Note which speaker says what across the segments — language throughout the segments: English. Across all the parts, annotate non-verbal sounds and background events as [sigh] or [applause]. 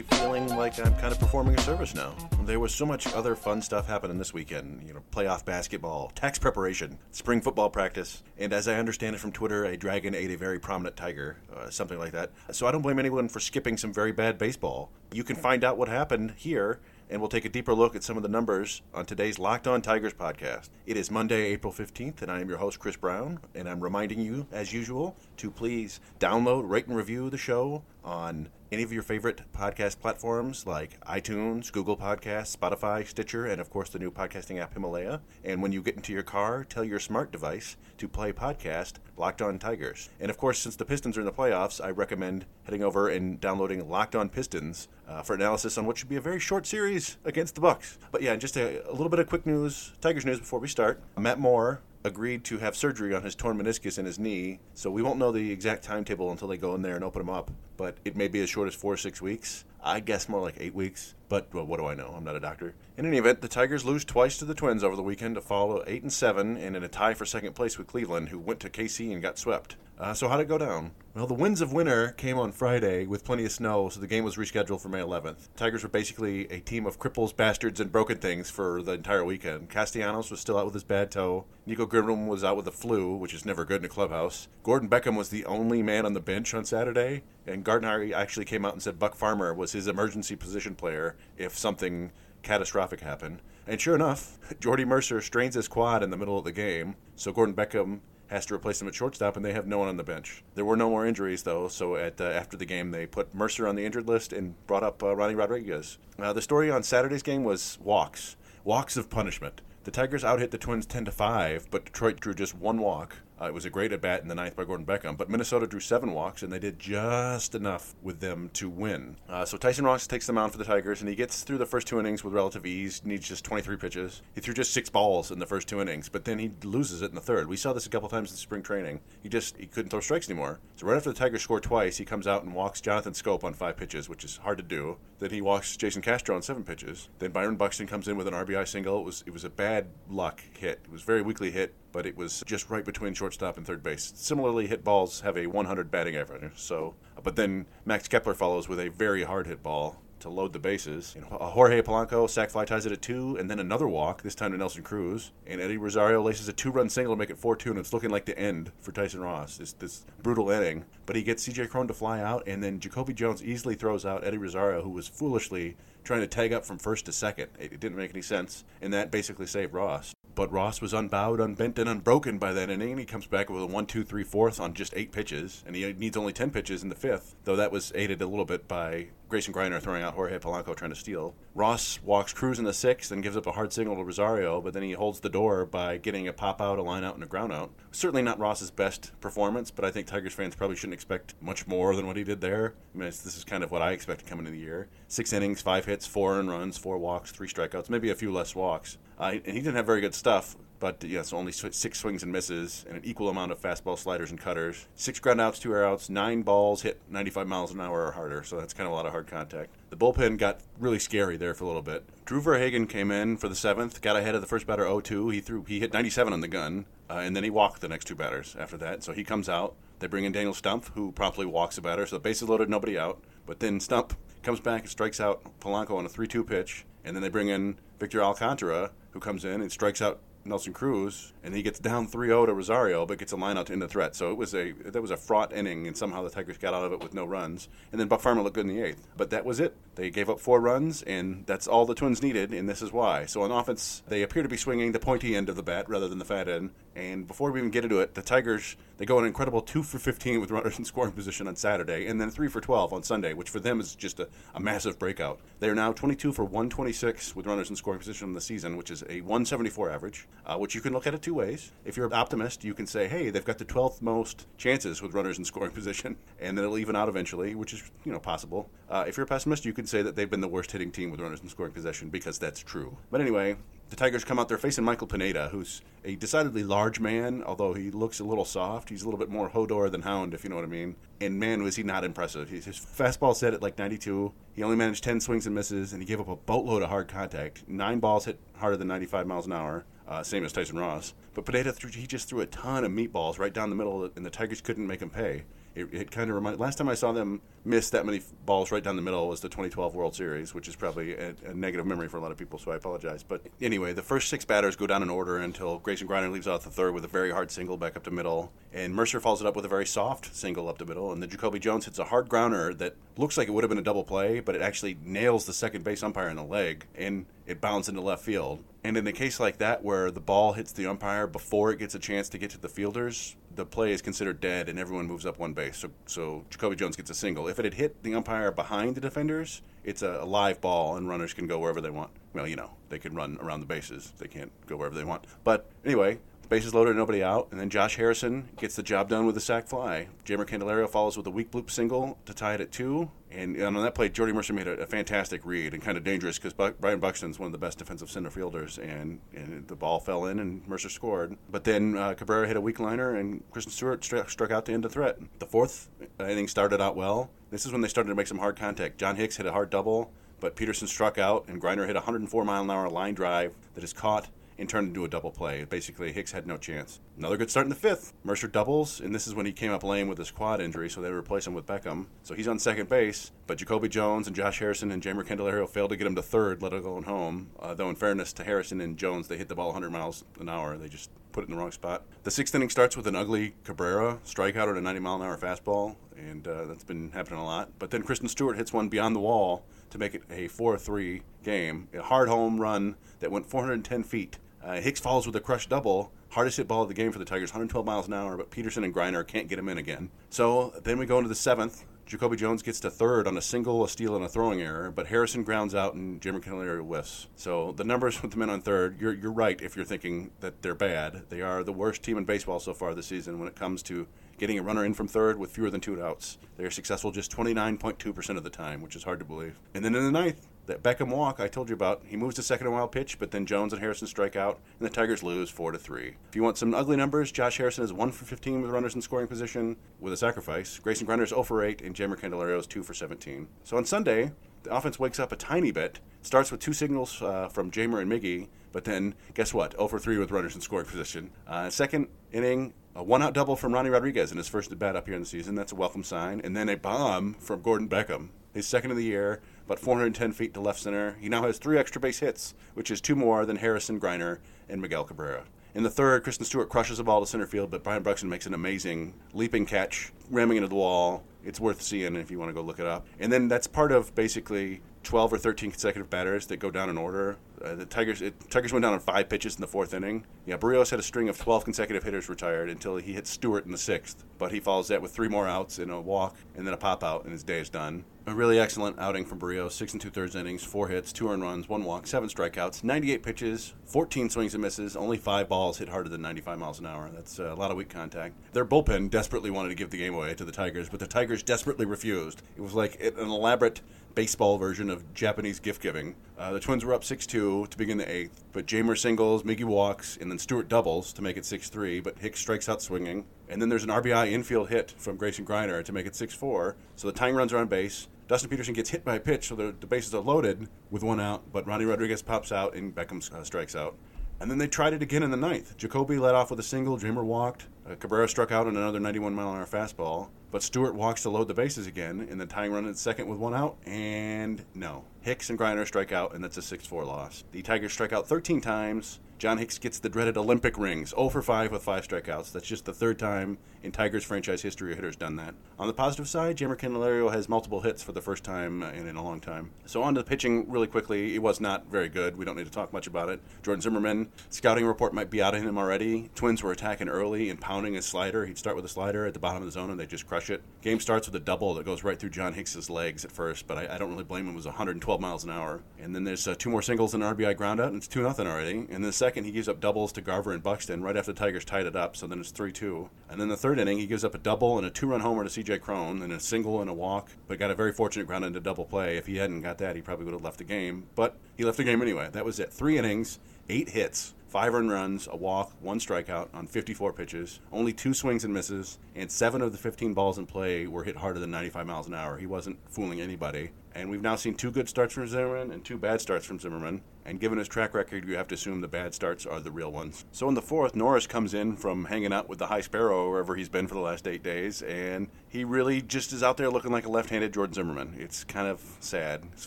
Speaker 1: actually feeling like I'm kind of performing a service now. There was so much other fun stuff happening this weekend. You know, playoff basketball, tax preparation, spring football practice, and as I understand it from Twitter, a dragon ate a very prominent tiger, uh, something like that. So I don't blame anyone for skipping some very bad baseball. You can find out what happened here and we'll take a deeper look at some of the numbers on today's Locked On Tigers podcast. It is Monday, April 15th, and I am your host, Chris Brown, and I'm reminding you, as usual, to please download, rate, and review the show on any of your favorite podcast platforms like iTunes, Google Podcasts, Spotify, Stitcher, and of course the new podcasting app Himalaya. And when you get into your car, tell your smart device to play podcast Locked On Tigers. And of course, since the Pistons are in the playoffs, I recommend heading over and downloading Locked On Pistons uh, for analysis on what should be a very short series against the Bucks. But yeah, just a, a little bit of quick news, Tigers news before we start. Matt Moore agreed to have surgery on his torn meniscus in his knee, so we won't know the exact timetable until they go in there and open him up. But it may be as short as four or six weeks. I guess more like eight weeks. But well, what do I know? I'm not a doctor. In any event, the Tigers lose twice to the Twins over the weekend to follow eight and seven, and in a tie for second place with Cleveland, who went to KC and got swept. Uh, so how'd it go down? Well, the winds of winter came on Friday with plenty of snow, so the game was rescheduled for May 11th. Tigers were basically a team of cripples, bastards, and broken things for the entire weekend. Castellanos was still out with his bad toe. Niko Goodrum was out with the flu, which is never good in a clubhouse. Gordon Beckham was the only man on the bench on Saturday, and Gardner actually came out and said Buck Farmer was his emergency position player if something catastrophic happened. And sure enough, [laughs] Jordy Mercer strains his quad in the middle of the game, so Gordon Beckham has to replace him at shortstop, and they have no one on the bench. There were no more injuries though, so at uh, after the game they put Mercer on the injured list and brought up uh, Ronnie Rodriguez. Uh, the story on Saturday's game was walks, walks of punishment. The Tigers outhit the Twins 10 to 5, but Detroit drew just one walk. Uh, it was a great at bat in the ninth by Gordon Beckham, but Minnesota drew seven walks, and they did just enough with them to win. Uh, so Tyson Ross takes the mound for the Tigers, and he gets through the first two innings with relative ease. Needs just 23 pitches. He threw just six balls in the first two innings, but then he loses it in the third. We saw this a couple times in spring training. He just he couldn't throw strikes anymore. So right after the Tigers score twice, he comes out and walks Jonathan Schoop on five pitches, which is hard to do. Then he walks Jason Castro on seven pitches. Then Byron Buxton comes in with an RBI single. It was it was a bad luck hit. It was very weakly hit but it was just right between shortstop and third base. Similarly, hit balls have a 100 batting average. So, but then Max Kepler follows with a very hard hit ball to load the bases. You know, Jorge Polanco sac fly ties it at two, and then another walk, this time to Nelson Cruz. And Eddie Rosario laces a two run single to make it 4 2, and it's looking like the end for Tyson Ross. This, this brutal inning. But he gets CJ Cron to fly out, and then Jacoby Jones easily throws out Eddie Rosario, who was foolishly trying to tag up from first to second. It didn't make any sense, and that basically saved Ross. But Ross was unbowed, unbent, and unbroken by that inning. And he comes back with a one, two, three, fourth on just eight pitches, and he needs only ten pitches in the fifth, though that was aided a little bit by Grayson Greiner throwing out Jorge Polanco trying to steal. Ross walks Cruz in the sixth and gives up a hard signal to Rosario, but then he holds the door by getting a pop out, a line out, and a ground out. Certainly not Ross's best performance, but I think Tigers fans probably shouldn't expect much more than what he did there. I mean, this is kind of what I expected coming into the year. Six innings, five hits, four earned runs, four walks, three strikeouts, maybe a few less walks. Uh, and he didn't have very good stuff, but yes, only six swings and misses, and an equal amount of fastball sliders and cutters. Six groundouts, two outs, nine balls hit 95 miles an hour or harder, so that's kind of a lot of hard contact. The bullpen got really scary there for a little bit. Drew Verhagen came in for the seventh, got ahead of the first batter 0-2. He threw, he hit 97 on the gun, uh, and then he walked the next two batters after that. So he comes out. They bring in Daniel Stumpf, who promptly walks a batter. So the bases loaded, nobody out. But then Stumpf comes back and strikes out Polanco on a 3-2 pitch, and then they bring in Victor Alcantara, who comes in and strikes out Nelson Cruz, and he gets down 3-0 to Rosario, but gets a line out to end the threat. So it was a that was a fraught inning, and somehow the Tigers got out of it with no runs. And then Buck Farmer looked good in the eighth, but that was it. They gave up four runs, and that's all the Twins needed, and this is why. So on offense, they appear to be swinging the pointy end of the bat rather than the fat end. And before we even get into it, the Tigers they go an incredible two for 15 with runners in scoring position on Saturday, and then three for 12 on Sunday, which for them is just a, a massive breakout. They are now 22 for 126 with runners in scoring position in the season, which is a 174 average, uh, which you can look at it two ways. If you're an optimist, you can say, hey, they've got the 12th most chances with runners in scoring [laughs] position, and then it'll even out eventually, which is you know possible. Uh, if you're a pessimist, you can say that they've been the worst hitting team with runners in scoring possession because that's true. But anyway, the Tigers come out there facing Michael Pineda, who's a decidedly large man, although he looks a little soft. He's a little bit more Hodor than Hound, if you know what I mean. And man, was he not impressive. His fastball set at like 92. He only managed 10 swings and misses, and he gave up a boatload of hard contact. Nine balls hit harder than 95 miles an hour, uh, same as Tyson Ross. But Pineda, threw, he just threw a ton of meatballs right down the middle, and the Tigers couldn't make him pay. It, it kind of reminded. Last time I saw them miss that many balls right down the middle was the 2012 World Series, which is probably a, a, negative memory for a lot of people. So I apologize. But anyway, the first six batters go down in order until Grayson Greiner leaves off the third with a very hard single back up to middle, and Mercer follows it up with a very soft single up the middle, and then Jacoby Jones hits a hard grounder that looks like it would have been a double play, but it actually nails the second base umpire in the leg, and it bounds into left field. And in a case like that, where the ball hits the umpire before it gets a chance to get to the fielders, the play is considered dead and everyone moves up one base. So, so Jacoby Jones gets a single. If it had hit the umpire behind the defenders, it's a, a, live ball and runners can go wherever they want. Well, you know, they can run around the bases. They can't go wherever they want. But anyway, bases loaded, nobody out, and then Josh Harrison gets the job done with a sac fly. Jeimer Candelario follows with a weak bloop single to tie it at two. And, on that play, Jordy Mercer made a, a fantastic read and kind of dangerous because Byron Buxton's one of the best defensive center fielders, and, and the ball fell in and Mercer scored. But then uh, Cabrera hit a weak liner and Christin Stewart struck, struck out to end the threat. The fourth inning started out well. This is when they started to make some hard contact. John Hicks hit a hard double, but Peterson struck out, and Greiner hit a 104 mile an hour line drive that is caught and turned into a double play. Basically, Hicks had no chance. Another good start in the fifth. Mercer doubles, and this is when he came up lame with his quad injury, so they replace him with Beckham. So he's on second base, but Jacoby Jones and Josh Harrison and Jeimer Candelario failed to get him to third, let alone home. Uh, though, in fairness to Harrison and Jones, they hit the ball 100 miles an hour. They just put it in the wrong spot. The sixth inning starts with an ugly Cabrera strikeout at a 90 mile an hour fastball, and uh, that's been happening a lot. But then Christin Stewart hits one beyond the wall to make it a 4 3 game. A hard home run that went 410 feet uh, Hicks follows with a crush double. Hardest hit ball of the game for the Tigers, 112 miles an hour, but Peterson and Greiner can't get him in again. So then we go into the seventh. Jacoby Jones gets to third on a single, a steal, and a throwing error, but Harrison grounds out and Jeimer Candelario whiffs. So the numbers [laughs] with the men on third, you're, you're right if you're thinking that they're bad. They are the worst team in baseball so far this season when it comes to getting a runner in from third with fewer than two outs. They are successful just 29.2% of the time, which is hard to believe. And then in the ninth, that Beckham walk I told you about, he moves to second and wild pitch, but then Jones and Harrison strike out, and the Tigers lose four to three. If you want some ugly numbers, Josh Harrison is one for 15 with runners in scoring position with a sacrifice. Grayson Greiner is 0 for 8, and Jeimer Candelario is 2 for 17. So on Sunday, the offense wakes up a tiny bit. Starts with two signals uh, from Jeimer and Miggy, but then guess what? 0 for 3 with runners in scoring position. Uh, second inning, a one out double from Ronnie Rodriguez in his first at bat up here in the season. That's a welcome sign. And then a bomb from Gordon Beckham, his second of the year about 410 feet to left center. He now has three extra base hits, which is two more than Harrison Greiner and Miguel Cabrera. In the third, Christin Stewart crushes a ball to center field, but Byron Buxton makes an amazing leaping catch, ramming into the wall. It's worth seeing if you want to go look it up. And then that's part of basically 12 or 13 consecutive batters that go down in order. Uh, the Tigers it, Tigers went down on five pitches in the fourth inning. Yeah, Berrios had a string of 12 consecutive hitters retired until he hit Stewart in the sixth, but he follows that with three more outs and a walk and then a pop out, and his day is done. A really excellent outing from Berrios, six and two thirds innings, four hits, two earned runs, one walk, seven strikeouts, 98 pitches, 14 swings and misses, only five balls hit harder than 95 miles an hour. That's uh, a lot of weak contact. Their bullpen desperately wanted to give the game away to the Tigers, but the Tigers desperately refused. It was like an elaborate baseball version of Japanese gift giving. Uh, the Twins were up 6 2 to begin the eighth, but Jeimer singles, Miggy walks, and then Stewart doubles to make it 6 3, but Hicks strikes out swinging. And then there's an RBI infield hit from Grayson Greiner to make it 6 4. So the tying runs are on base. Dustin Peterson gets hit by a pitch, so the, the bases are loaded with one out, but Ronnie Rodriguez pops out and Beckham uh, strikes out. And then they tried it again in the ninth. Jacoby led off with a single, Jeimer walked. Uh, Cabrera struck out on another 91 mile an hour fastball. But Stewart walks to load the bases again in the tying run at second with one out, and no. Hicks and Greiner strike out, and that's a 6 4 loss. The Tigers strike out 13 times. John Hicks gets the dreaded Olympic rings, 0 for 5 with 5 strikeouts. That's just the third time in Tigers franchise history a hitter's done that. On the positive side, Jeimer Candelario has multiple hits for the first time in, in a long time. So on to the pitching really quickly. It was not very good. We don't need to talk much about it. Jordan Zimmermann, scouting report might be out of him already. Twins were attacking early and pounding his slider. He'd start with a slider at the bottom of the zone, and they just crush it. Game starts with a double that goes right through John Hicks's legs at first, but I, I don't really blame him. It was 112 miles an hour. And then there's uh, two more singles and an RBI groundout, and it's 2 nothing already. And the second, he gives up doubles to Garver and Buxton right after the Tigers tied it up, so then it's 3 2. And then the third inning, he gives up a double and a two run homer to CJ Cron, and a single and a walk, but got a very fortunate ground into double play. If he hadn't got that, he probably would have left the game. But he left the game anyway. That was it. Three innings, eight hits five earned runs, a walk, one strikeout on 54 pitches, only two swings and misses, and seven of the 15 balls in play were hit harder than 95 miles an hour. He wasn't fooling anybody. And we've now seen two good starts from Zimmermann and two bad starts from Zimmermann. And given his track record, you have to assume the bad starts are the real ones. So in the fourth, Norris comes in from hanging out with the High Sparrow wherever he's been for the last eight days, and he really just is out there looking like a left-handed Jordan Zimmermann. It's kind of sad. His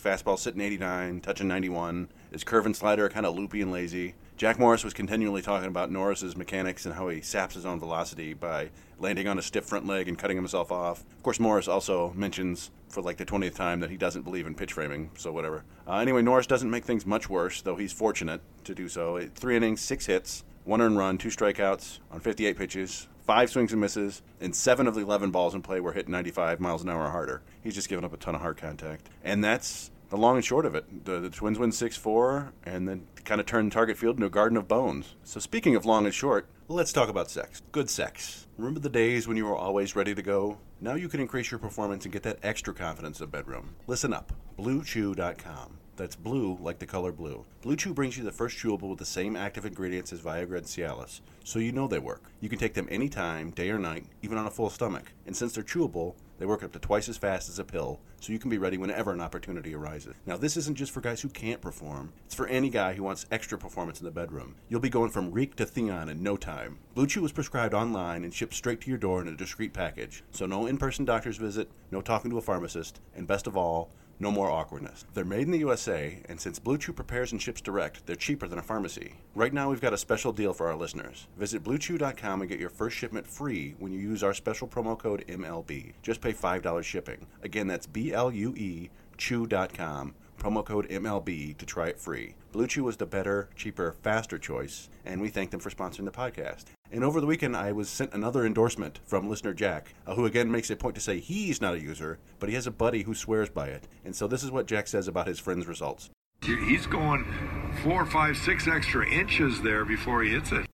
Speaker 1: fastball sitting 89, touching 91. His curve and slider are kind of loopy and lazy. Jack Morris was continually talking about Norris's mechanics and how he saps his own velocity by landing on a stiff front leg and cutting himself off. Of course, Morris also mentions for like the 20th time that he doesn't believe in pitch framing, so whatever. Uh, anyway, Norris doesn't make things much worse, though he's fortunate to do so. Three innings, six hits, one earned run, two strikeouts on 58 pitches, five swings and misses, and seven of the 11 balls in play were hit 95 miles an hour or harder. He's just given up a ton of hard contact. And that's the long and short of it. The, the Twins win 6 4 and then kind of turn Target Field into a garden of bones. So, speaking of long and short, let's talk about sex. Good sex. Remember the days when you were always ready to go? Now you can increase your performance and get that extra confidence in the bedroom. Listen up BlueChew.com. That's blue like the color blue. Blue Chew brings you the first chewable with the same active ingredients as Viagra and Cialis, so you know they work. You can take them anytime, day or night, even on a full stomach. And since they're chewable, they work up to twice as fast as a pill, so you can be ready whenever an opportunity arises. Now, this isn't just for guys who can't perform, it's for any guy who wants extra performance in the bedroom. You'll be going from reek to Theon in no time. Blue Chew is prescribed online and shipped straight to your door in a discreet package, so no in person doctor's visit, no talking to a pharmacist, and best of all, no more awkwardness. They're made in the USA, and since Blue Chew prepares and ships direct, they're cheaper than a pharmacy. Right now, we've got a special deal for our listeners. Visit BlueChew.com and get your first shipment free when you use our special promo code MLB. Just pay $5 shipping. Again, that's B L U E Chew.com promo code MLB to try it free. Blue Chew was the better, cheaper, faster choice, and we thank them for sponsoring the podcast. And over the weekend, I was sent another endorsement from listener Jack, uh, who again makes a point to say he's not a user, but he has a buddy who swears by it. And so this is what Jack says about his friend's results.
Speaker 2: He's going four, five, six extra inches there before he hits it.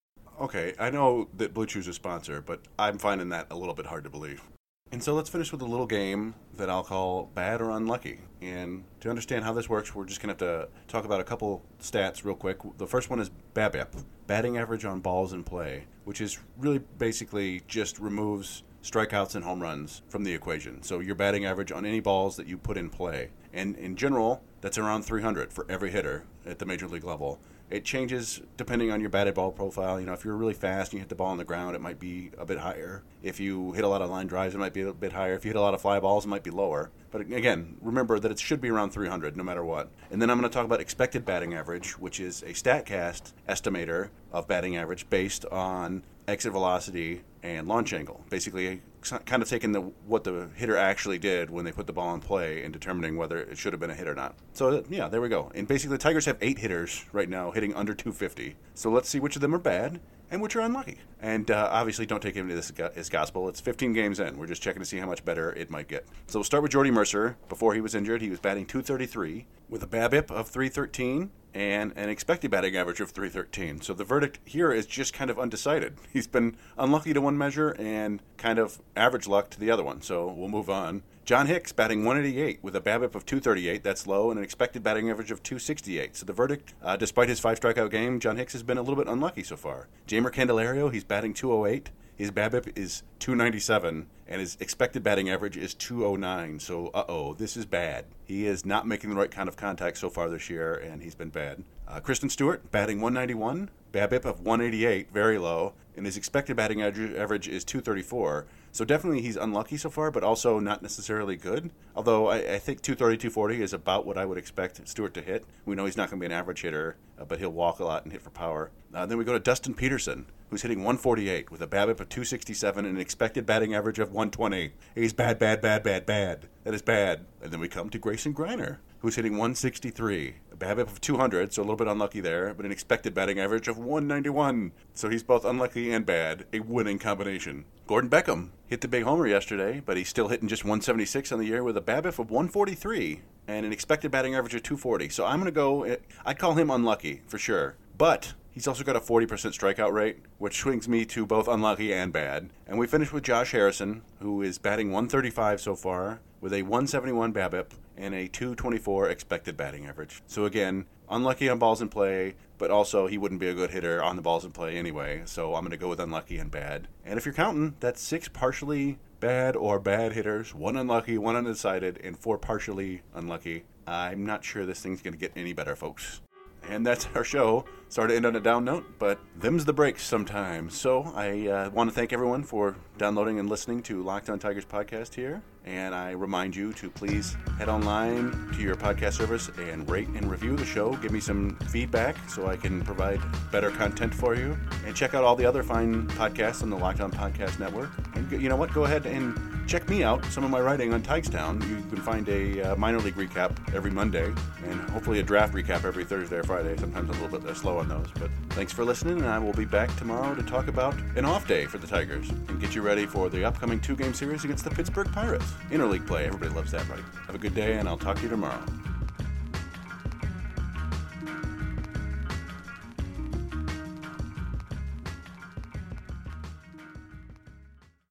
Speaker 1: Okay, I know that Blue Chew's a sponsor, but I'm finding that a little bit hard to believe. And so let's finish with a little game that I'll call bad or unlucky. And to understand how this works, we're just going to have to talk about a couple stats real quick. The first one is BABIP, batting average on balls in play, which is really basically just removes strikeouts and home runs from the equation. So your batting average on any balls that you put in play. And in general, that's around 300 for every hitter at the major league level. It changes depending on your batted ball profile. You know, if you're really fast and you hit the ball on the ground, it might be a bit higher. If you hit a lot of line drives, it might be a bit higher. If you hit a lot of fly balls, it might be lower. But again, remember that it should be around 300 no matter what. And then I'm going to talk about expected batting average, which is a StatCast estimator of batting average based on exit velocity and launch angle. Basically, kind of taking the what the hitter actually did when they put the ball in play and determining whether it should have been a hit or not. So yeah, there we go. And basically, the Tigers have eight hitters right now hitting under 250. So let's see which of them are bad and which are unlucky. And uh, obviously, don't take any of this as gospel. It's 15 games in. We're just checking to see how much better it might get. So we'll start with Jordy Mercer. Before he was injured, he was batting 233 with a BABIP of 313 and an expected batting average of 313. So the verdict here is just kind of undecided. [laughs] He's been unlucky to one measure and kind of average luck to the other one. So we'll move on. John Hicks batting 188 with a BABIP of 238. That's low, and an expected batting average of 268. So the verdict, uh, despite his five strikeout game, John Hicks has been a little bit unlucky so far. Jeimer Candelario, he's batting 208. His BABIP is 297, and his expected batting average is 209. So, uh oh, this is bad. He is not making the right kind of contact so far this year, and he's been bad. Uh, Christin Stewart batting 191, BABIP of 188, very low, and his expected batting average is 234. So definitely he's unlucky so far, but also not necessarily good. Although I, I think 230, 240 is about what I would expect Stewart to hit. We know he's not going to be an average hitter, uh, but he'll walk a lot and hit for power. Uh, then we go to Dustin Peterson, who's hitting 148 with a BABIP of 267 and an expected batting average of 120. He's bad, bad, bad, bad, bad. That is bad. And then we come to Grayson Greiner, who's hitting 163, a BABIP of 200, so a little bit unlucky there, but an expected batting average of 191. So he's both unlucky and bad, a winning combination. Gordon Beckham hit the big homer yesterday, but he's still hitting just 176 on the year with a BABIP of 143 and an expected batting average of 240. So I'm going to go, I'd call him unlucky for sure. But He's also got a 40% strikeout rate, which swings me to both unlucky and bad. And we finish with Josh Harrison, who is batting 135 so far with a 171 BABIP and a 224 expected batting average. So again, unlucky on balls in play, but also he wouldn't be a good hitter on the balls in play anyway. So I'm going to go with unlucky and bad. And if you're counting, that's six partially bad or bad hitters, one unlucky, one undecided, and four partially unlucky. I'm not sure this thing's going to get any better, folks. And that's [laughs] our show. Sorry to end on a down note, but them's the breaks sometimes. So I uh, want to thank everyone for downloading and listening to Locked On Tigers podcast here. And I remind you to please head online to your podcast service and rate and review the show. Give me some feedback so I can provide better content for you. And check out all the other fine podcasts on the Locked On Podcast Network. And you know what? Go ahead and check me out. Some of my writing on Town. You can find a uh, minor league recap every Monday, and hopefully a draft recap every Thursday or Friday. Sometimes a little bit slow on those. But thanks for listening, and I will be back tomorrow to talk about an off day for the Tigers and get you ready for the upcoming two game series against the Pittsburgh Pirates. Interleague play. Everybody loves that, right? Have a good day, and I'll talk to you tomorrow.